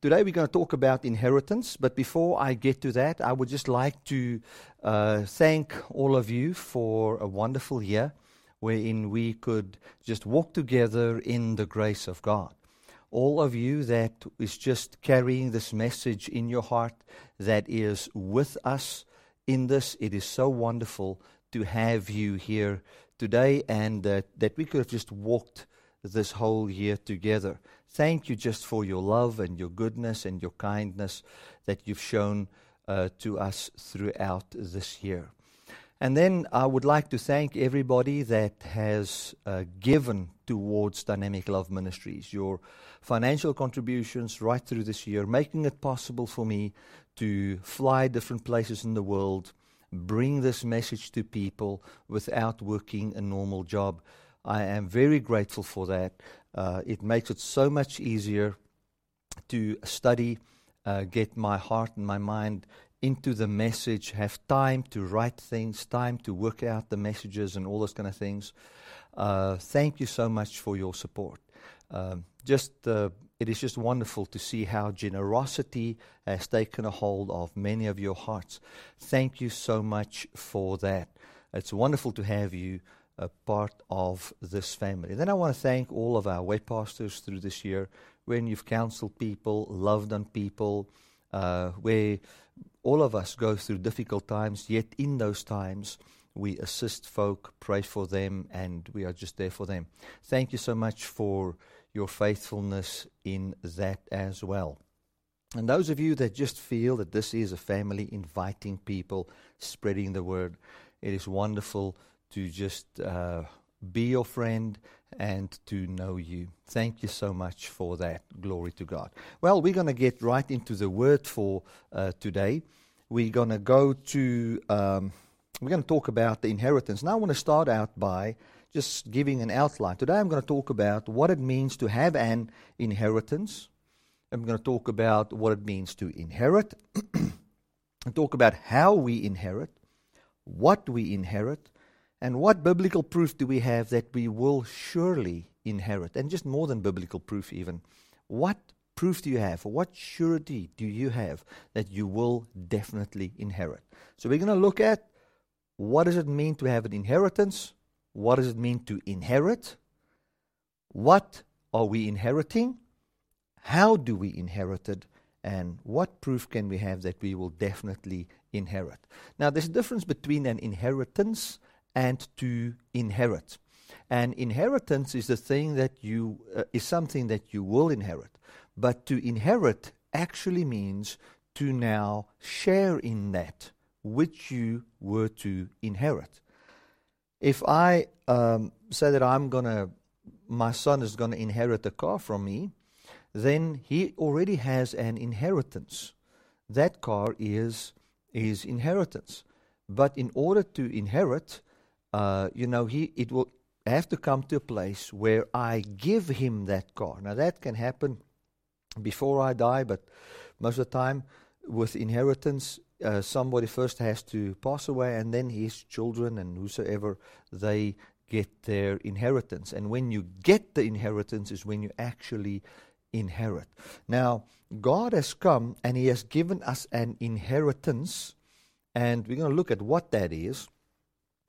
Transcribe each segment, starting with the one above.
today we're going to talk about inheritance, but before I get to that, I would just like to uh, thank all of you for a wonderful year wherein we could just walk together in the grace of God. All of you that is just carrying this message in your heart, that is with us in this, it is so wonderful to have you here today and uh, that we could have just walked this whole year together. Thank you just for your love and your goodness and your kindness that you've shown uh, to us throughout this year. And then I would like to thank everybody that has uh, given towards Dynamic Love Ministries, your financial contributions right through this year, making it possible for me to fly different places in the world, bring this message to people without working a normal job. I am very grateful for that. Uh, it makes it so much easier to study, uh, get my heart and my mind into the message, have time to write things, time to work out the messages and all those kind of things. Uh, thank you so much for your support. Um, just uh, it is just wonderful to see how generosity has taken a hold of many of your hearts. Thank you so much for that. It's wonderful to have you a part of this family. Then I want to thank all of our way pastors through this year when you've counseled people, loved on people, uh, where all of us go through difficult times, yet in those times, we assist folk, pray for them, and we are just there for them. Thank you so much for your faithfulness in that as well. And those of you that just feel that this is a family inviting people, spreading the word, it is wonderful to just uh, be your friend and to know you. Thank you so much for that. Glory to God. Well, we're going to get right into the word for uh, today. We're going to go to, um, we're going to talk about the inheritance. Now, I want to start out by just giving an outline. Today, I'm going to talk about what it means to have an inheritance. I'm going to talk about what it means to inherit, and talk about how we inherit, what we inherit, and what biblical proof do we have that we will surely inherit? And just more than biblical proof, even. What proof do you have? What surety do you have that you will definitely inherit? So we're going to look at what does it mean to have an inheritance? What does it mean to inherit? What are we inheriting? How do we inherit it? And what proof can we have that we will definitely inherit? Now, there's a difference between an inheritance and to inherit. And inheritance is the thing that you uh, is something that you will inherit. But to inherit actually means to now share in that which you were to inherit. If I um, say that I'm gonna, my son is gonna inherit a car from me, then he already has an inheritance. That car is his inheritance. But in order to inherit, uh, you know, he it will have to come to a place where I give him that car. Now that can happen before I die, but most of the time with inheritance, uh, somebody first has to pass away, and then his children and whosoever they get their inheritance. And when you get the inheritance is when you actually inherit. Now, God has come and He has given us an inheritance, and we're going to look at what that is.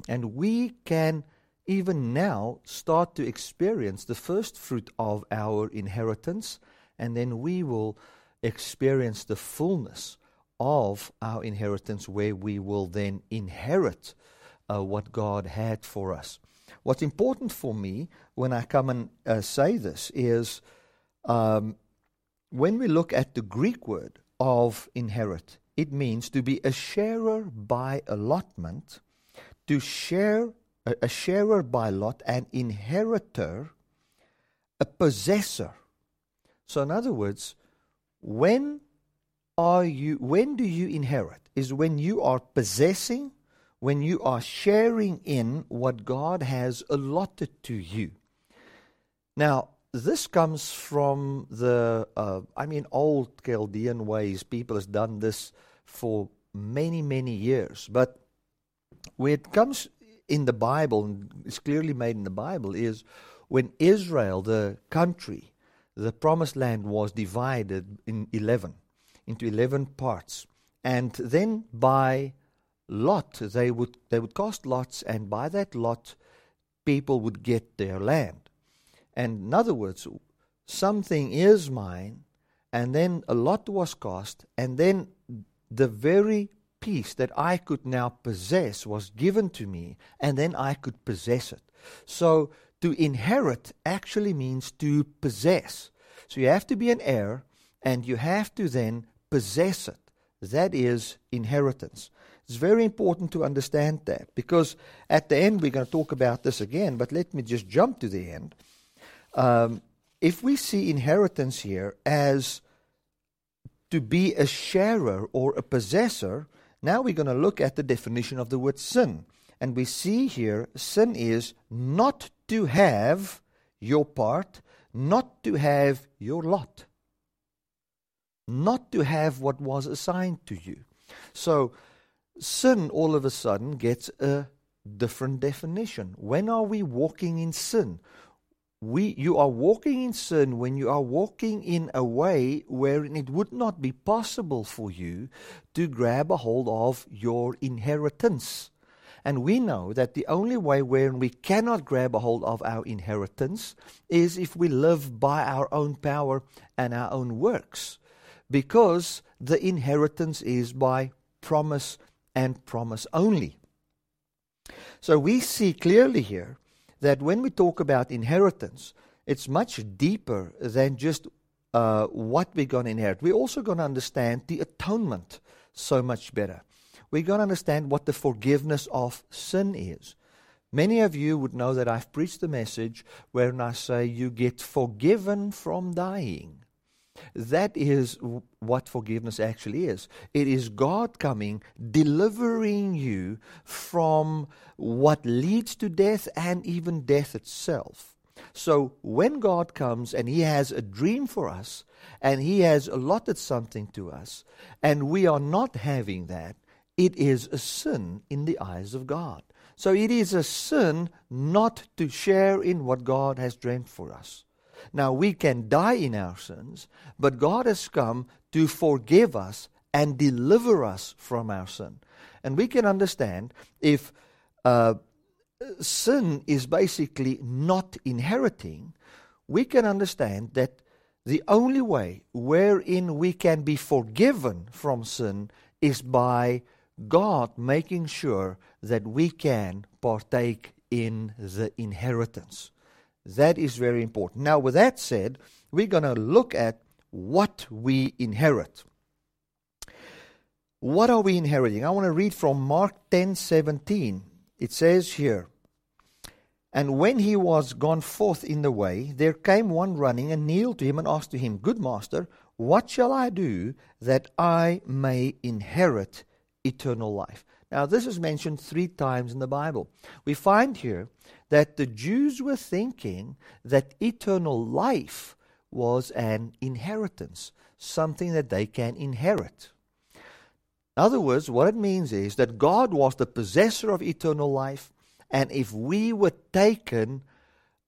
And we can even now start to experience the first fruit of our inheritance, and then we will experience the fullness of our inheritance, where we will then inherit uh, what God had for us. What's important for me when I come and uh, say this is um, when we look at the Greek word of inherit, it means to be a sharer by allotment to share a, sharer by lot, an inheritor, a possessor. So, in other words, when are you? When do you inherit? Is when you are possessing, when you are sharing in what God has allotted to you. Now, this comes from the, uh, I mean, old Chaldean ways. People has done this for many, many years. But where it comes in the Bible, and it's clearly made in the Bible, is when Israel, the country, the promised land was divided in 11, into 11 parts. And then by lot, they would, they would cast lots, and by that lot, people would get their land. And in other words, something is mine, and then a lot was cast, and then the very piece that I could now possess was given to me, and then I could possess it. So to inherit actually means to possess. So you have to be an heir, and you have to then possess it. That is inheritance. It's very important to understand that because at the end we're going to talk about this again, but let me just jump to the end. Um, if we see inheritance here as to be a sharer or a possessor, now we're going to look at the definition of the word sin. And we see here sin is not to have your part, not to have your lot, not to have what was assigned to you. So sin all of a sudden gets a different definition. When are we walking in sin? We you are walking in sin when you are walking in a way wherein it would not be possible for you to grab a hold of your inheritance. And we know that the only way wherein we cannot grab a hold of our inheritance is if we live by our own power and our own works. Because the inheritance is by promise and promise only. So we see clearly here that when we talk about inheritance, it's much deeper than just uh, what we're going to inherit. We're also going to understand the atonement so much better. We're going to understand what the forgiveness of sin is. Many of you would know that I've preached the message wherein I say you get forgiven from dying. That is what forgiveness actually is. It is God coming, delivering you from what leads to death and even death itself. So when God comes and He has a dream for us, and He has allotted something to us, and we are not having that, it is a sin in the eyes of God. So it is a sin not to share in what God has dreamed for us. Now, we can die in our sins, but God has come to forgive us and deliver us from our sin. And we can understand if uh, sin is basically not inheriting, we can understand that the only way wherein we can be forgiven from sin is by God making sure that we can partake in the inheritance. That is very important. Now, with that said, we're going to look at what we inherit. What are we inheriting? I want to read from Mark 10:17. It says here, and when he was gone forth in the way, there came one running and kneeled to him and asked to him, Good master, what shall I do that I may inherit eternal life? Now, this is mentioned three times in the Bible. We find here that the Jews were thinking that eternal life was an inheritance, something that they can inherit. In other words, what it means is that God was the possessor of eternal life, and if we were taken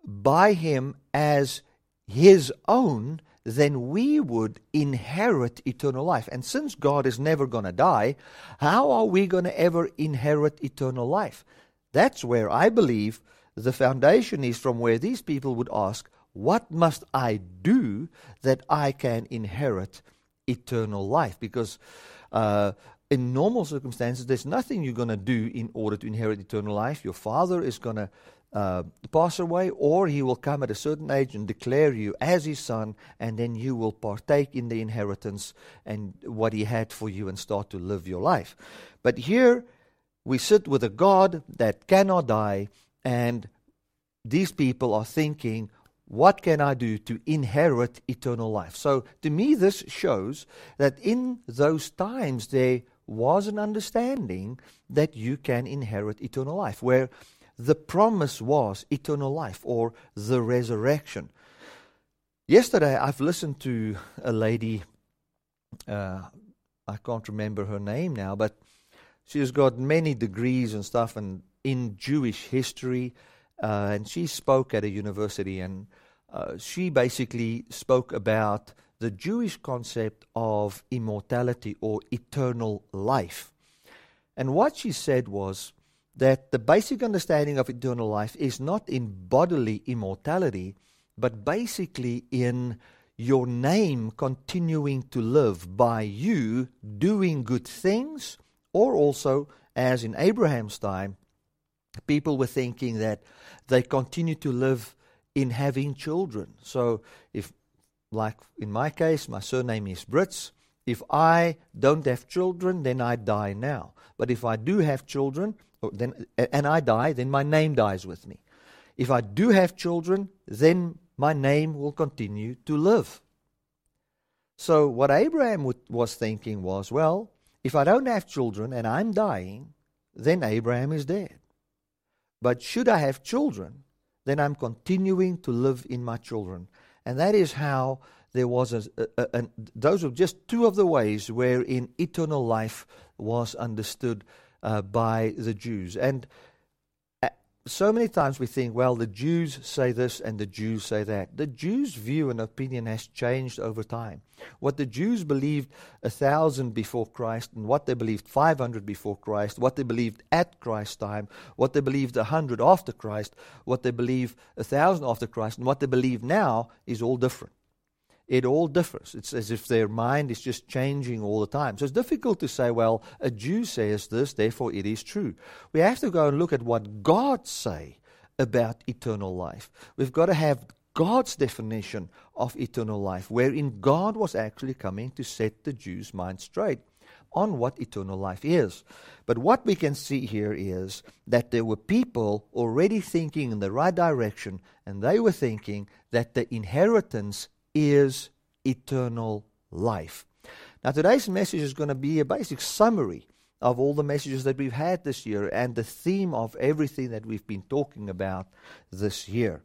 by Him as His own, then we would inherit eternal life. And since God is never going to die, how are we going to ever inherit eternal life? That's where I believe the foundation is from where these people would ask, What must I do that I can inherit eternal life? Because uh, in normal circumstances, there's nothing you're going to do in order to inherit eternal life. Your father is going to uh, pass away, or he will come at a certain age and declare you as his son, and then you will partake in the inheritance and what he had for you and start to live your life. But here we sit with a God that cannot die, and these people are thinking, what can I do to inherit eternal life? So to me, this shows that in those times there was an understanding that you can inherit eternal life, where the promise was eternal life or the resurrection. Yesterday, I've listened to a lady, uh, I can't remember her name now, but she has got many degrees and stuff and in Jewish history, uh, and she spoke at a university. And uh, she basically spoke about the Jewish concept of immortality or eternal life. And what she said was that the basic understanding of eternal life is not in bodily immortality, but basically in your name continuing to live by you doing good things, or also, as in Abraham's time, people were thinking that they continue to live in having children. So, if, like in my case, my surname is Brits, if I don't have children, then I die now. But if I do have children, oh, then and I die, then my name dies with me. If I do have children, then my name will continue to live. So what Abraham was thinking was, well, if I don't have children and I'm dying, then Abraham is dead. But should I have children, then I'm continuing to live in my children. And that is how there was a, a, a, those were just two of the ways wherein eternal life was understood uh, by the Jews. And so many times we think, well, the Jews say this and the Jews say that. The Jews' view and opinion has changed over time. What the Jews believed a thousand before Christ, and what they believed 500 before Christ, what they believed at Christ's time, what they believed a hundred after Christ, what they believe a thousand after Christ, and what they believe now is all different it all differs. It's as if their mind is just changing all the time. So it's difficult to say, well, a Jew says this, therefore it is true. We have to go and look at what God say about eternal life. We've got to have God's definition of eternal life, wherein God was actually coming to set the Jews' mind straight on what eternal life is. But what we can see here is that there were people already thinking in the right direction, and they were thinking that the inheritance is eternal life. Now, today's message is going to be a basic summary of all the messages that we've had this year and the theme of everything that we've been talking about this year.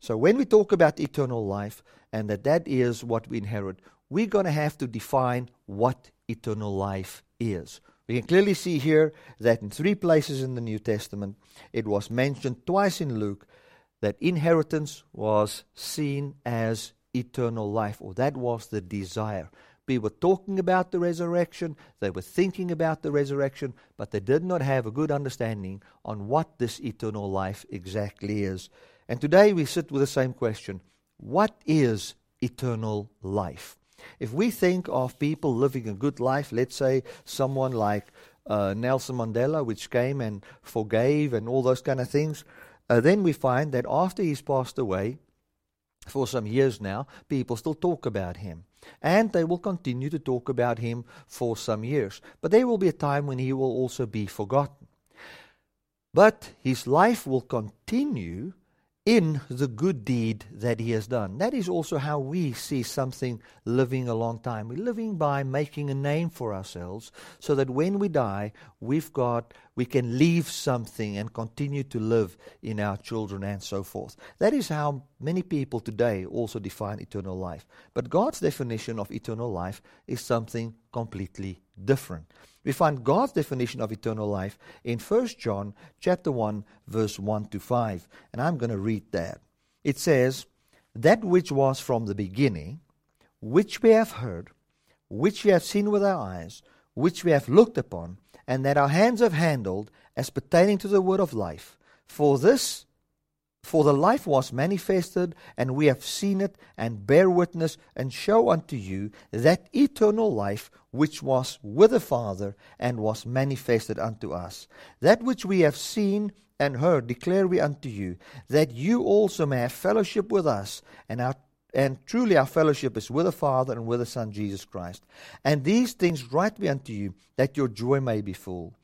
So, when we talk about eternal life and that that is what we inherit, we're going to have to define what eternal life is. We can clearly see here that in three places in the New Testament, it was mentioned twice in Luke that inheritance was seen as eternal life, or that was the desire. We were talking about the resurrection, they were thinking about the resurrection, but they did not have a good understanding on what this eternal life exactly is. And today we sit with the same question What is eternal life? If we think of people living a good life, let's say someone like uh, Nelson Mandela, which came and forgave and all those kind of things, uh, then we find that after he's passed away, for some years now, people still talk about him. And they will continue to talk about him for some years. But there will be a time when he will also be forgotten. But his life will continue in the good deed that he has done. That is also how we see something living a long time. We're living by making a name for ourselves so that when we die, we've got we can leave something and continue to live in our children and so forth. That is how many people today also define eternal life. But God's definition of eternal life is something completely different. We find God's definition of eternal life in 1 John chapter 1 verse 1 to 5, and I'm going to read that. It says, "That which was from the beginning, which we have heard, which we have seen with our eyes, which we have looked upon, and that our hands have handled as pertaining to the word of life. For this for the life was manifested, and we have seen it, and bear witness, and show unto you that eternal life which was with the Father, and was manifested unto us. That which we have seen and heard declare we unto you, that you also may have fellowship with us, and our and truly our fellowship is with the Father and with the Son Jesus Christ. And these things write we unto you, that your joy may be full.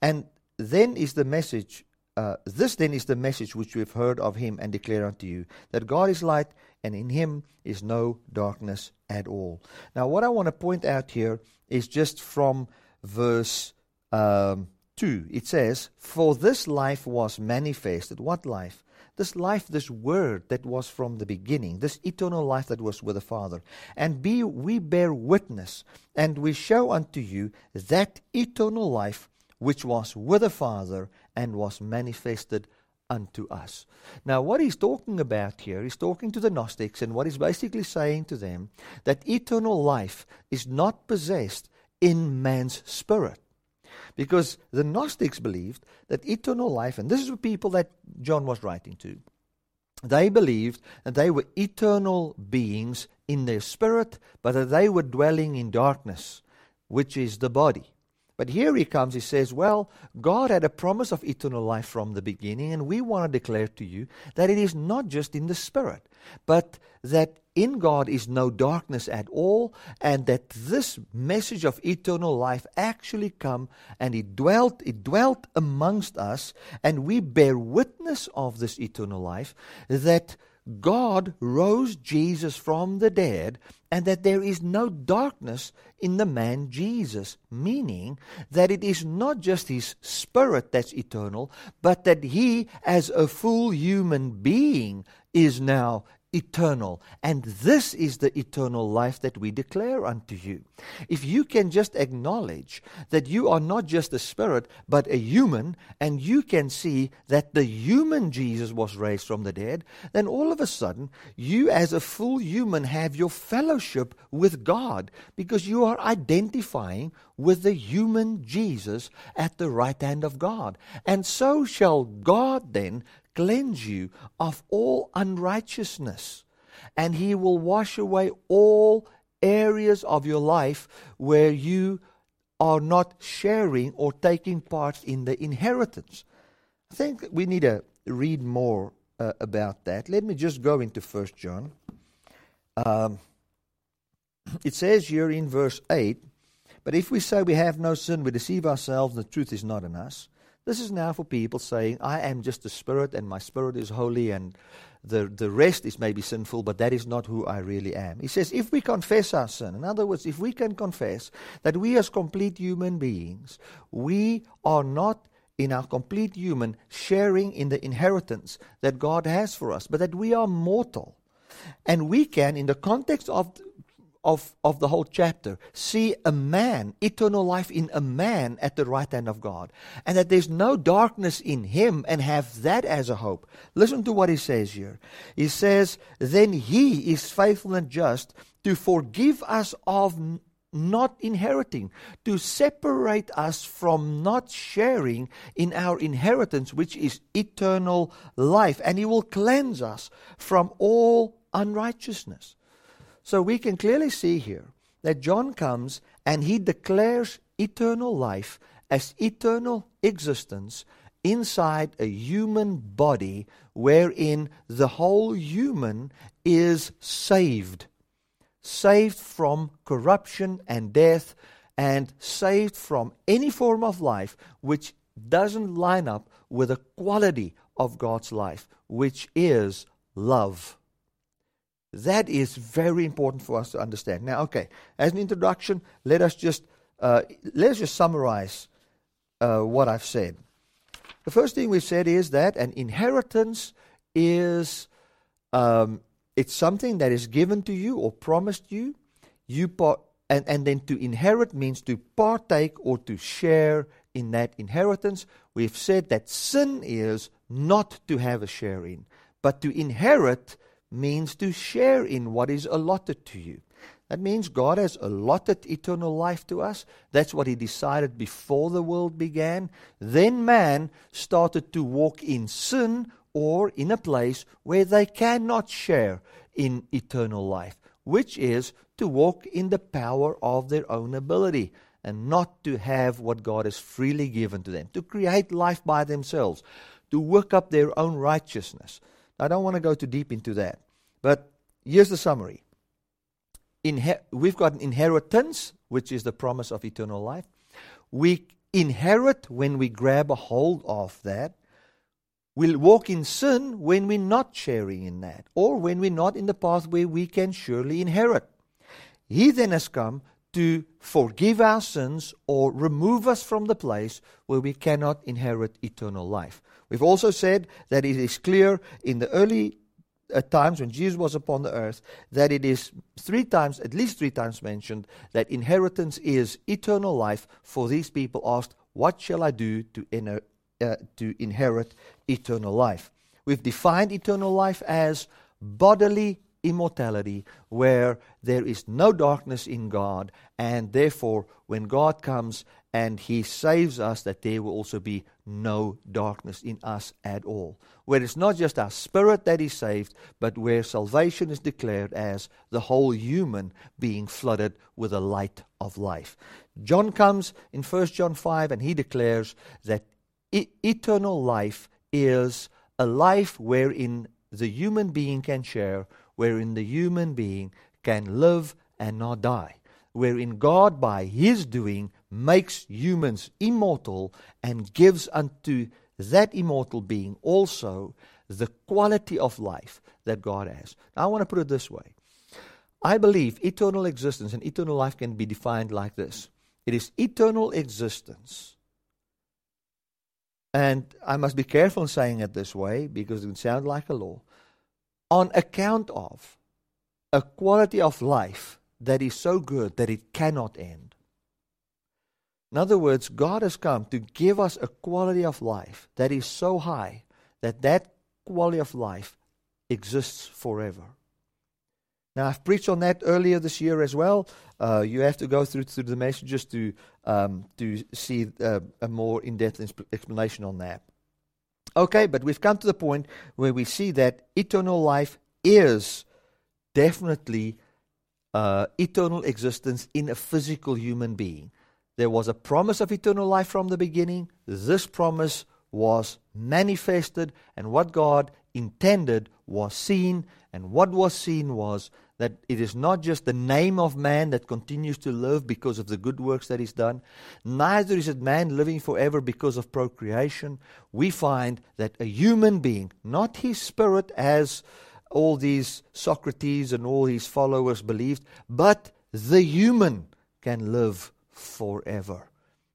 And then is the message uh, this then is the message which we have heard of him and declare unto you that God is light and in him is no darkness at all. Now, what I want to point out here is just from verse um, 2. It says, For this life was manifested. What life? This life, this word that was from the beginning, this eternal life that was with the Father. And be, we bear witness, and we show unto you that eternal life which was with the Father and was manifested unto us. Now, what he's talking about here, he's talking to the Gnostics, and what he's basically saying to them that eternal life is not possessed in man's spirit. Because the Gnostics believed that eternal life, and this is the people that John was writing to, they believed that they were eternal beings in their spirit, but that they were dwelling in darkness, which is the body. But here he comes, he says, Well, God had a promise of eternal life from the beginning, and we want to declare to you that it is not just in the Spirit, but that in God is no darkness at all, and that this message of eternal life actually come and it dwelt, it dwelt amongst us, and we bear witness of this eternal life, that God rose Jesus from the dead and that there is no darkness in the man Jesus, meaning that it is not just his spirit that's eternal, but that he, as a full human being, is now eternal. And this is the eternal life that we declare unto you. If you can just acknowledge that you are not just a spirit, but a human, and you can see that the human Jesus was raised from the dead, then all of a sudden, you as a full human have your fellowship with God because you are identifying with the human Jesus at the right hand of God. And so shall God then cleanse you of all unrighteousness, and He will wash away all areas of your life where you are not sharing or taking part in the inheritance. I think we need to read more uh, about that. Let me just go into First John. Um, it says here in verse 8 But if we say we have no sin, we deceive ourselves, and the truth is not in us. This is now for people saying, I am just a spirit and my spirit is holy and the, the rest is maybe sinful, but that is not who I really am. He says, if we confess our sin, in other words, if we can confess that we as complete human beings, we are not in our complete human sharing in the inheritance that God has for us, but that we are mortal. And we can, in the context of of, of the whole chapter see a man, eternal life in a man at the right hand of God, and that there's no darkness in him, and have that as a hope. Listen to what he says here. He says, Then he is faithful and just to forgive us of not inheriting, to separate us from not sharing in our inheritance, which is eternal life, and he will cleanse us from all unrighteousness. So we can clearly see here that John comes and he declares eternal life as eternal existence inside a human body wherein the whole human is saved. Saved from corruption and death and saved from any form of life which doesn't line up with the quality of God's life, which is love. That is very important for us to understand. Now, okay, as an introduction, let us just uh, let's just summarize uh, what I've said. The first thing we've said is that an inheritance is um, it's something that is given to you or promised you. You part, and, and then to inherit means to partake or to share in that inheritance. We've said that sin is not to have a share in, but to inherit means to share in what is allotted to you. That means God has allotted eternal life to us. That's what He decided before the world began. Then man started to walk in sin or in a place where they cannot share in eternal life, which is to walk in the power of their own ability and not to have what God has freely given to them, to create life by themselves, to work up their own righteousness. I don't want to go too deep into that. But here's the summary Inher- we've got an inheritance, which is the promise of eternal life. We inherit when we grab a hold of that. We'll walk in sin when we're not sharing in that, or when we're not in the pathway we can surely inherit. He then has come to forgive our sins or remove us from the place where we cannot inherit eternal life. We've also said that it is clear in the early at times when Jesus was upon the earth that it is three times, at least three times mentioned, that inheritance is eternal life for these people asked, What shall I do to uh, to inherit eternal life. We've defined eternal life as bodily immortality where there is no darkness in God, and therefore, when God comes and He saves us, that there will also be no darkness in us at all. Where it's not just our spirit that is saved, but where salvation is declared as the whole human being flooded with the light of life. John comes in 1 John 5 and he declares that e- eternal life is a life wherein the human being can share wherein the human being can live and not die, wherein God, by his doing, makes humans immortal and gives unto that immortal being also the quality of life that God has. Now, I want to put it this way I believe eternal existence and eternal life can be defined like this it is eternal existence. And I must be careful in saying it this way because it would sound like a law on account of a quality of life that is so good that it cannot end. In other words, God has come to give us a quality of life that is so high that that quality of life exists forever. Now, I've preached on that earlier this year as well. Uh, you have to go through, through the messages to, um, to see uh, a more in depth explanation on that. Okay, but we've come to the point where we see that eternal life is definitely uh, eternal existence in a physical human being. There was a promise of eternal life from the beginning. This promise was manifested, and what God intended was seen, and what was seen was that it is not just the name of man that continues to live because of the good works that is done, neither is it man living forever because of procreation. We find that a human being, not his spirit as all these Socrates and all his followers believed, but the human can live forever.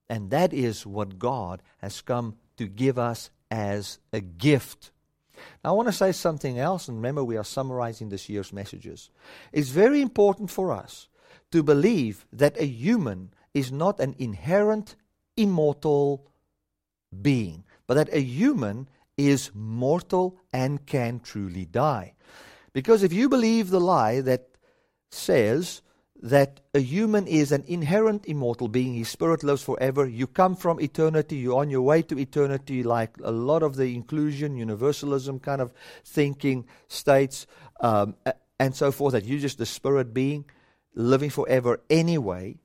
And that is what God has come to give us as a gift. Now, I want to say something else, and remember, we are summarizing this year's messages. It's very important for us to believe that a human is not an inherent, immortal being, but that a human is mortal and can truly die. Because if you believe the lie that says that a human is an inherent immortal being, his spirit lives forever, you come from eternity, you're on your way to eternity, like a lot of the inclusion, universalism kind of thinking states, um, and so forth, that you're just the spirit being living forever anyway.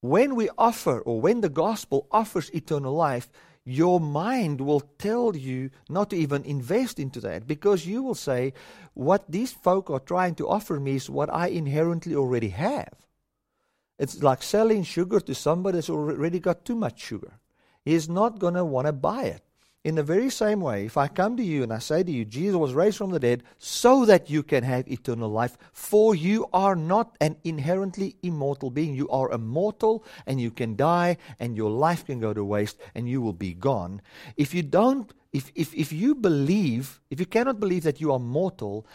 When we offer, or when the gospel offers eternal life, your mind will tell you not to even invest into that because you will say, What these folk are trying to offer me is what I inherently already have. It's like selling sugar to somebody that's already got too much sugar. He's not going to want to buy it. In the very same way, if I come to you and I say to you, Jesus was raised from the dead so that you can have eternal life, for you are not an inherently immortal being. You are immortal and you can die and your life can go to waste and you will be gone. If you don't, if, if, if you believe, if you cannot believe that you are mortal,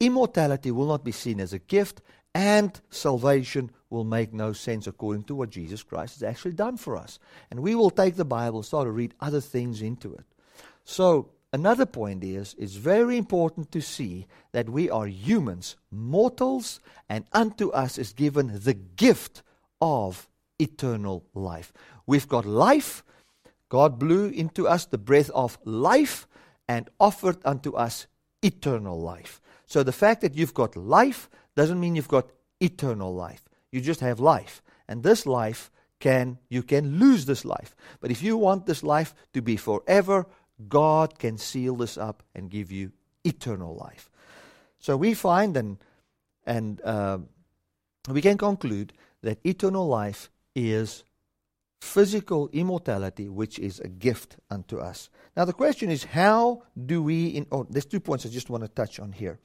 immortality will not be seen as a gift and salvation will make no sense according to what Jesus Christ has actually done for us. And we will take the Bible and start to read other things into it. So, another point is it's very important to see that we are humans, mortals, and unto us is given the gift of eternal life. We've got life. God blew into us the breath of life and offered unto us eternal life. So the fact that you've got life doesn't mean you've got eternal life. You just have life. And this life can you can lose this life. But if you want this life to be forever, God can seal this up and give you eternal life. So we find and and uh, we can conclude that eternal life is physical immortality, which is a gift unto us. Now the question is, how do we? In, oh, there's two points I just want to touch on here.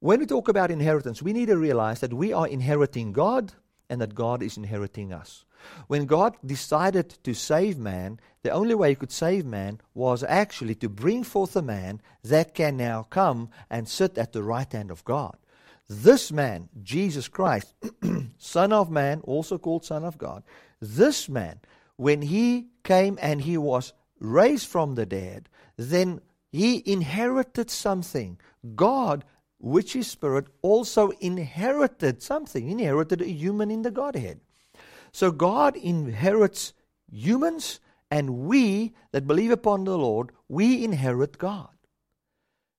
When we talk about inheritance, we need to realize that we are inheriting God and that God is inheriting us. When God decided to save man, the only way He could save man was actually to bring forth a man that can now come and sit at the right hand of God. This man, Jesus Christ, Son of Man, also called Son of God, this man, when he came and he was raised from the dead, then he inherited something. God, which is spirit, also inherited something. Inherited a human in the Godhead. So God inherits humans, and we that believe upon the Lord, we inherit God.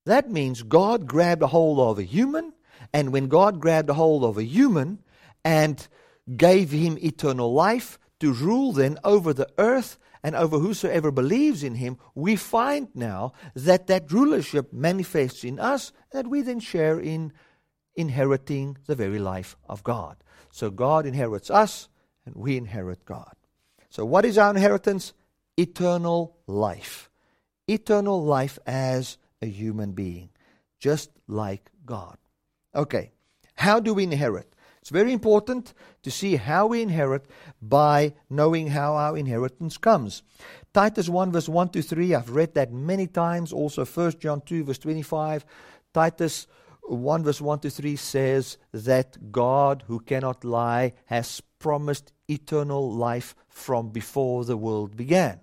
That means God grabbed a hold of a human, and when God grabbed a hold of a human and gave him eternal life to rule then over the earth and over whosoever believes in him, we find now that that rulership manifests in us, that we then share in inheriting the very life of God. So God inherits us, and we inherit God. So, what is our inheritance? Eternal life. Eternal life as a human being, just like God. Okay, how do we inherit? It's very important to see how we inherit by knowing how our inheritance comes. Titus 1 verse 1 to 3, I've read that many times. Also 1 John 2 verse 25. Titus 1 verse 1 to 3 says that God, who cannot lie, has promised eternal life from before the world began.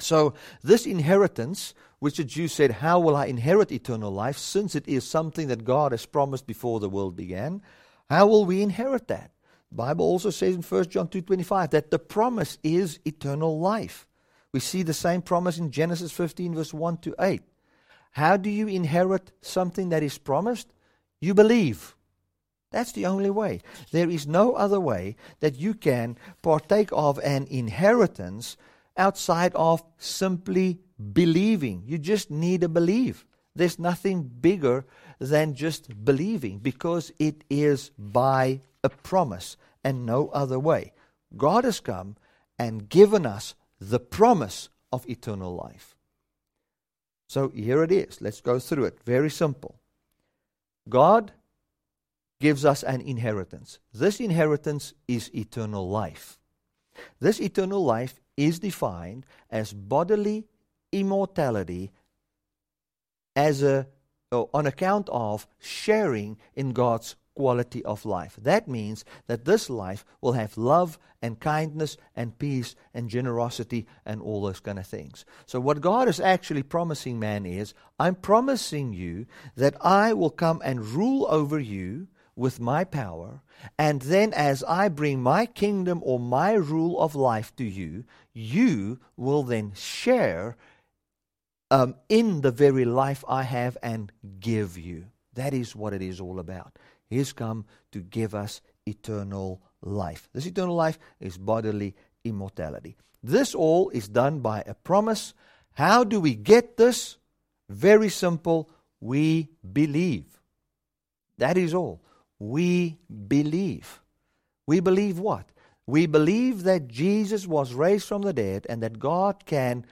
So, this inheritance, which the Jews said, How will I inherit eternal life, since it is something that God has promised before the world began? How will we inherit that? The Bible also says in 1 John 2:25 that the promise is eternal life. We see the same promise in Genesis 15 verse 1 to 8. How do you inherit something that is promised? You believe. That's the only way. There is no other way that you can partake of an inheritance outside of simply believing. You just need to believe. There's nothing bigger than just believing because it is by a promise and no other way. God has come and given us the promise of eternal life. So here it is. Let's go through it. Very simple. God gives us an inheritance. This inheritance is eternal life. This eternal life is defined as bodily immortality as a uh, on account of sharing in God's quality of life. That means that this life will have love and kindness and peace and generosity and all those kind of things. So, what God is actually promising man is I'm promising you that I will come and rule over you with my power, and then as I bring my kingdom or my rule of life to you, you will then share um, in the very life I have and give you. That is what it is all about. He's come to give us eternal life. This eternal life is bodily immortality. This all is done by a promise. How do we get this? Very simple. We believe. That is all. We believe. We believe what? We believe that Jesus was raised from the dead and that God can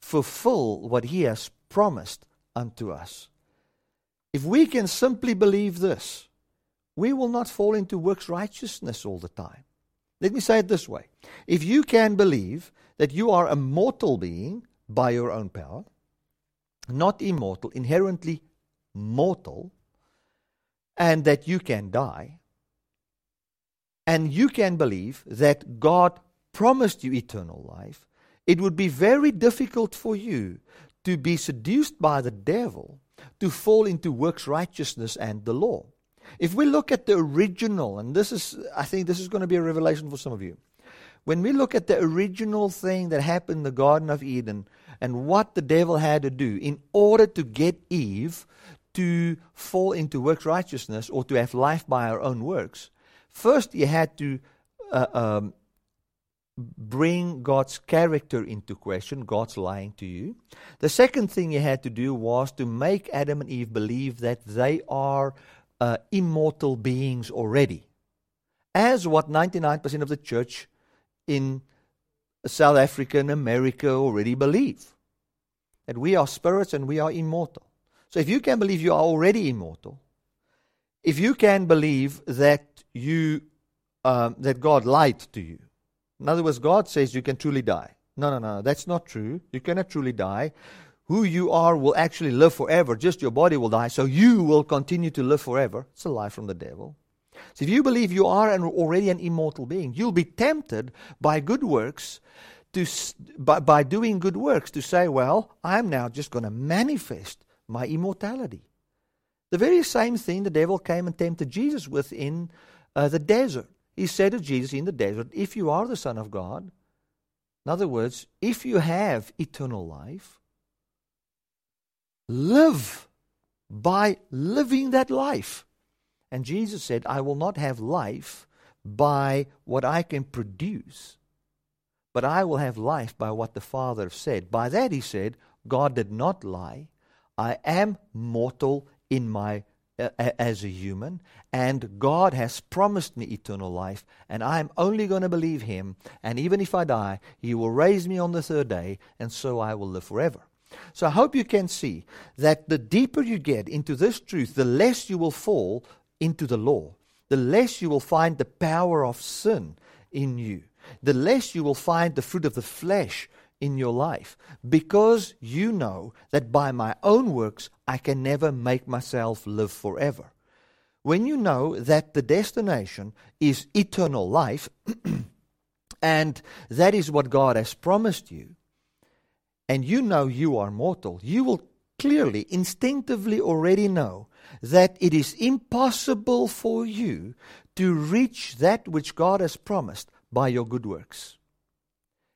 fulfill what he has promised unto us. If we can simply believe this, we will not fall into works righteousness all the time. Let me say it this way if you can believe that you are a mortal being by your own power, not immortal, inherently mortal, and that you can die, and you can believe that God promised you eternal life, it would be very difficult for you to be seduced by the devil to fall into works righteousness and the law. If we look at the original, and this is, I think this is going to be a revelation for some of you. When we look at the original thing that happened in the Garden of Eden and what the devil had to do in order to get Eve to fall into works righteousness or to have life by her own works, first he had to uh, um, bring God's character into question, God's lying to you. The second thing he had to do was to make Adam and Eve believe that they are uh, immortal beings already, as what 99% of the church in South Africa and America already believe that we are spirits and we are immortal. So if you can believe you are already immortal, if you can believe that you um, that God lied to you, in other words, God says you can truly die. No, no, no, that's not true. You cannot truly die. Who you are will actually live forever. Just your body will die, so you will continue to live forever. It's a lie from the devil. So if you believe you are an, already an immortal being, you'll be tempted by good works to, by, by doing good works to say, well, I'm now just going to manifest my immortality. The very same thing the devil came and tempted Jesus with in uh, the desert. He said to Jesus in the desert, If you are the Son of God, in other words, if you have eternal life, live by living that life. And Jesus said, I will not have life by what I can produce, but I will have life by what the Father said. By that he said, God did not lie. I am mortal in my uh, as a human, and God has promised me eternal life, and I am only going to believe Him. And even if I die, He will raise me on the third day, and so I will live forever. So I hope you can see that the deeper you get into this truth, the less you will fall into the law, the less you will find the power of sin in you, the less you will find the fruit of the flesh in your life, because you know that by my own works I can never make myself live forever. When you know that the destination is eternal life, and that is what God has promised you, and you know you are mortal, you will clearly, instinctively already know that it is impossible for you to reach that which God has promised by your good works.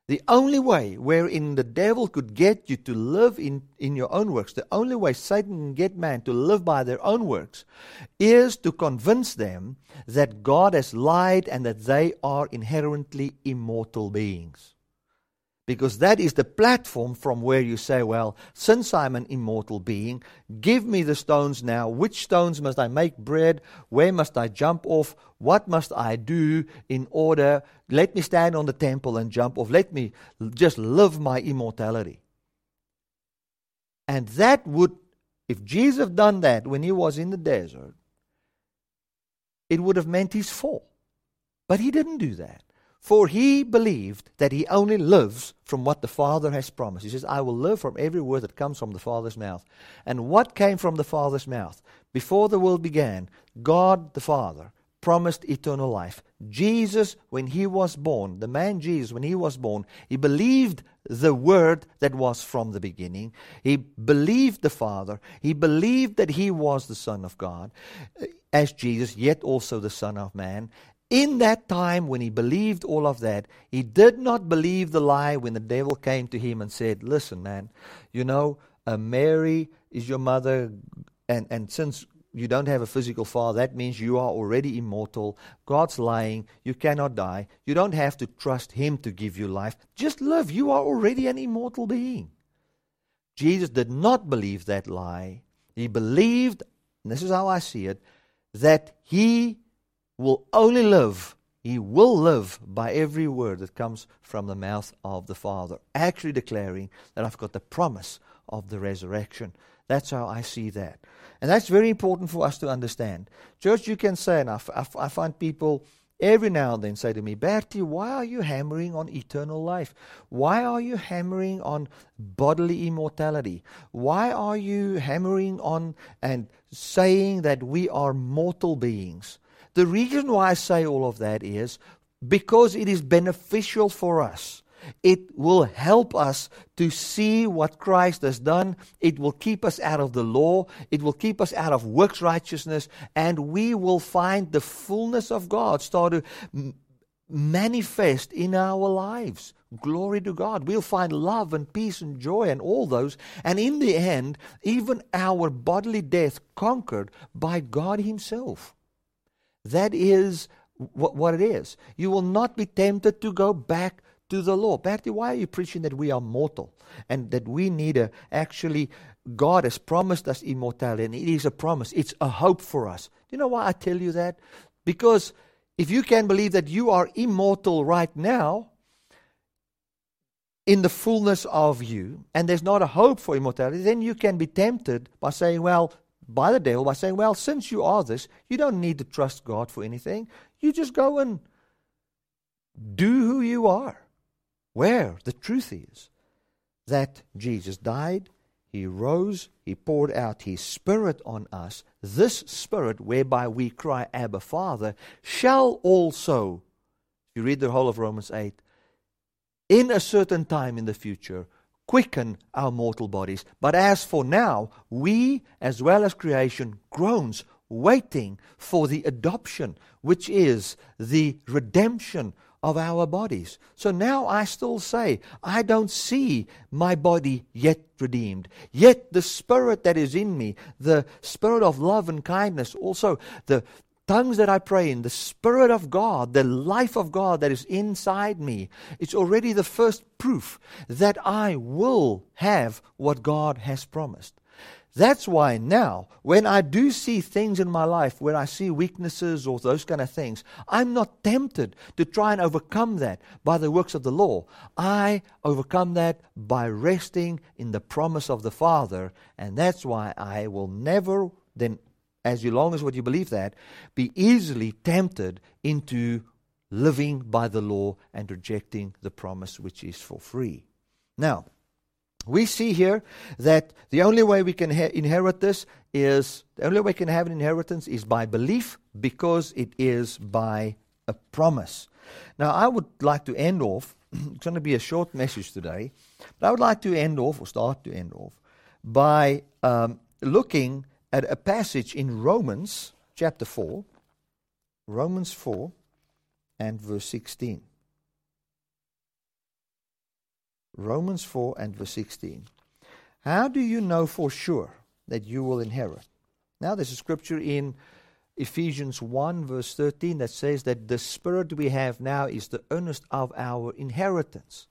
The only way wherein the devil could get you to live in, in your own works, the only way Satan can get man to live by their own works, is to convince them that God has lied and that they are inherently immortal beings. Because that is the platform from where you say, Well, since I'm an immortal being, give me the stones now. Which stones must I make bread? Where must I jump off? What must I do in order? Let me stand on the temple and jump off. Let me just live my immortality. And that would, if Jesus had done that when he was in the desert, it would have meant his fall. But he didn't do that. For he believed that he only lives from what the Father has promised. He says, I will live from every word that comes from the Father's mouth. And what came from the Father's mouth? Before the world began, God the Father promised eternal life. Jesus, when he was born, the man Jesus, when he was born, he believed the word that was from the beginning. He believed the Father. He believed that he was the Son of God uh, as Jesus, yet also the Son of Man. In that time, when he believed all of that, he did not believe the lie when the devil came to him and said, Listen, man, you know, uh, Mary is your mother, and, and since you don't have a physical father, that means you are already immortal. God's lying. You cannot die. You don't have to trust Him to give you life. Just live. You are already an immortal being. Jesus did not believe that lie. He believed, and this is how I see it, that He will only live, he will live by every word that comes from the mouth of the Father, actually declaring that I've got the promise of the resurrection. That's how I see that. And that's very important for us to understand. Church, you can say, and I, I find people every now and then say to me, Bertie, why are you hammering on eternal life? Why are you hammering on bodily immortality? Why are you hammering on and saying that we are mortal beings? The reason why I say all of that is because it is beneficial for us. It will help us to see what Christ has done. It will keep us out of the law. It will keep us out of works righteousness. And we will find the fullness of God start to manifest in our lives. Glory to God. We'll find love and peace and joy and all those. And in the end, even our bodily death conquered by God Himself. That is what, it is. You will not be tempted to go back to the law. Bertie, why are you preaching that we are mortal and that we need a actually God has promised us immortality and it is a promise. It's a hope for us. Do you know why I tell you that? Because if you can believe that you are immortal right now in the fullness of you and there's not a hope for immortality, then you can be tempted by saying, well, by the devil by saying, Well, since you are this, you don't need to trust God for anything. You just go and do who you are. Where the truth is that Jesus died, He rose, He poured out His Spirit on us. This Spirit, whereby we cry, Abba, Father, shall also, if you read the whole of Romans 8, in a certain time in the future quicken our mortal bodies. But as for now, we, as well as creation, groans, waiting for the adoption, which is the redemption of our bodies. So now I still say, I don't see my body yet redeemed. Yet the Spirit that is in me, the Spirit of love and kindness, also the tongues that I pray in, the Spirit of God, the life of God that is inside me, it's already the first proof that I will have what God has promised. That's why now, when I do see things in my life where I see weaknesses or those kind of things, I'm not tempted to try and overcome that by the works of the law. I overcome that by resting in the promise of the Father, and that's why I will never, then, as long as what you believe that, be easily tempted into living by the law and rejecting the promise which is for free. Now, we see here that the only way we can ha- inherit this is the only way we can have an inheritance is by belief because it is by a promise. Now, I would like to end off, it's going to be a short message today, but I would like to end off, or start to end off, by um, looking at a passage in Romans chapter 4, Romans 4 and verse 16. Romans 4 and verse 16. How do you know for sure that you will inherit? Now, there's a scripture in Ephesians 1, verse 13, that says that the Spirit we have now is the earnest of our inheritance,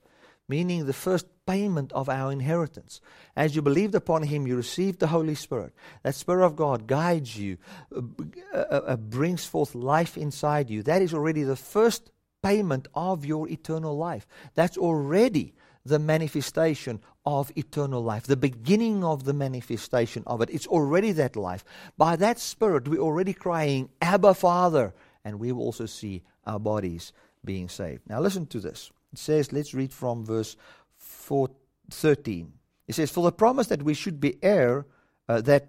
meaning the first payment of our inheritance. As you believed upon Him, you received the Holy Spirit. That Spirit of God guides you, uh, uh, uh, brings forth life inside you. That is already the first payment of your eternal life. That's already the manifestation of eternal life, the beginning of the manifestation of it. It's already that life. By that Spirit, we're already crying, Abba, Father, and we will also see our bodies being saved. Now, listen to this. It says, let's read from verse 4, 13. It says, For the promise that we should be heir, uh, that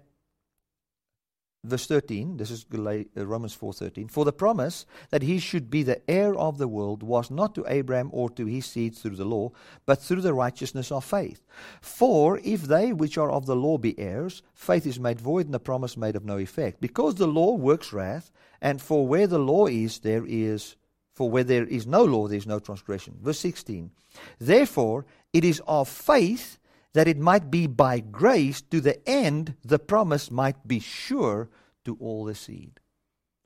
verse 13 this is uh, romans 4.13 for the promise that he should be the heir of the world was not to abraham or to his seed through the law but through the righteousness of faith for if they which are of the law be heirs faith is made void and the promise made of no effect because the law works wrath and for where the law is there is for where there is no law there is no transgression verse 16 therefore it is of faith that it might be by grace to the end the promise might be sure to all the seed.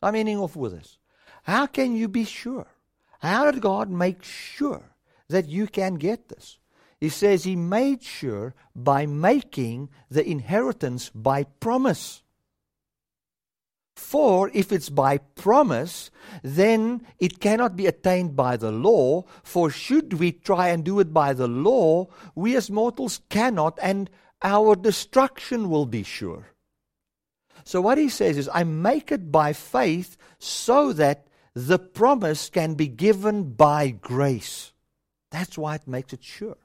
I'm ending off with this. How can you be sure? How did God make sure that you can get this? He says He made sure by making the inheritance by promise. For if it's by promise, then it cannot be attained by the law. For should we try and do it by the law, we as mortals cannot, and our destruction will be sure. So what he says is, I make it by faith so that the promise can be given by grace. That's why it makes it sure.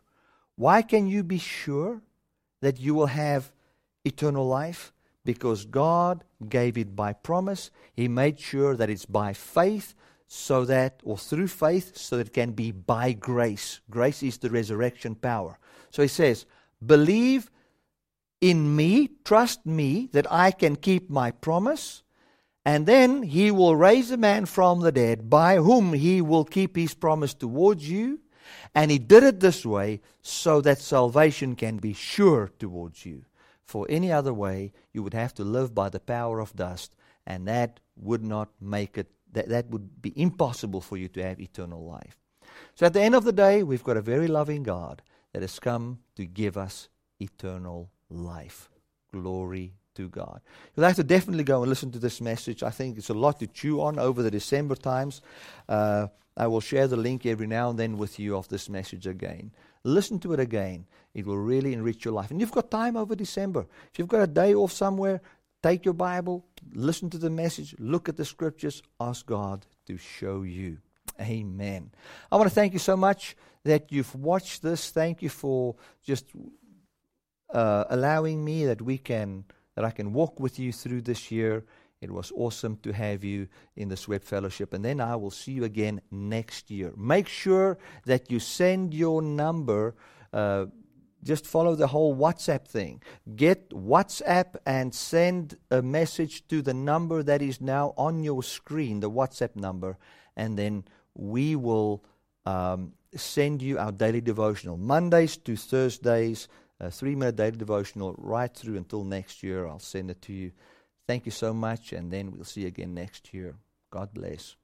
Why can you be sure that you will have eternal life? Because God gave it by promise. He made sure that it's by faith, so that, or through faith, so that it can be by grace. Grace is the resurrection power. So he says, Believe in me, trust me that I can keep my promise, and then he will raise a man from the dead by whom he will keep his promise towards you. And he did it this way so that salvation can be sure towards you. For any other way, you would have to live by the power of dust, and that would not make it, that, that would be impossible for you to have eternal life. So at the end of the day, we've got a very loving God that has come to give us eternal life. Glory to God. You'll have to definitely go and listen to this message. I think it's a lot to chew on over the December times. Uh, I will share the link every now and then with you of this message again. Listen to it again. It will really enrich your life. And you've got time over December. If you've got a day off somewhere, take your Bible, listen to the message, look at the scriptures, ask God to show you. Amen. I want to thank you so much that you've watched this. Thank you for just uh, allowing me that we can that I can walk with you through this year It was awesome to have you in the Sweat Fellowship. And then I will see you again next year. Make sure that you send your number. Uh, just follow the whole WhatsApp thing. Get WhatsApp and send a message to the number that is now on your screen, the WhatsApp number, and then we will um, send you our daily devotional. Mondays to Thursdays, a three minute daily devotional right through until next year. I'll send it to you. Thank you so much, and then we'll see you again next year. God bless.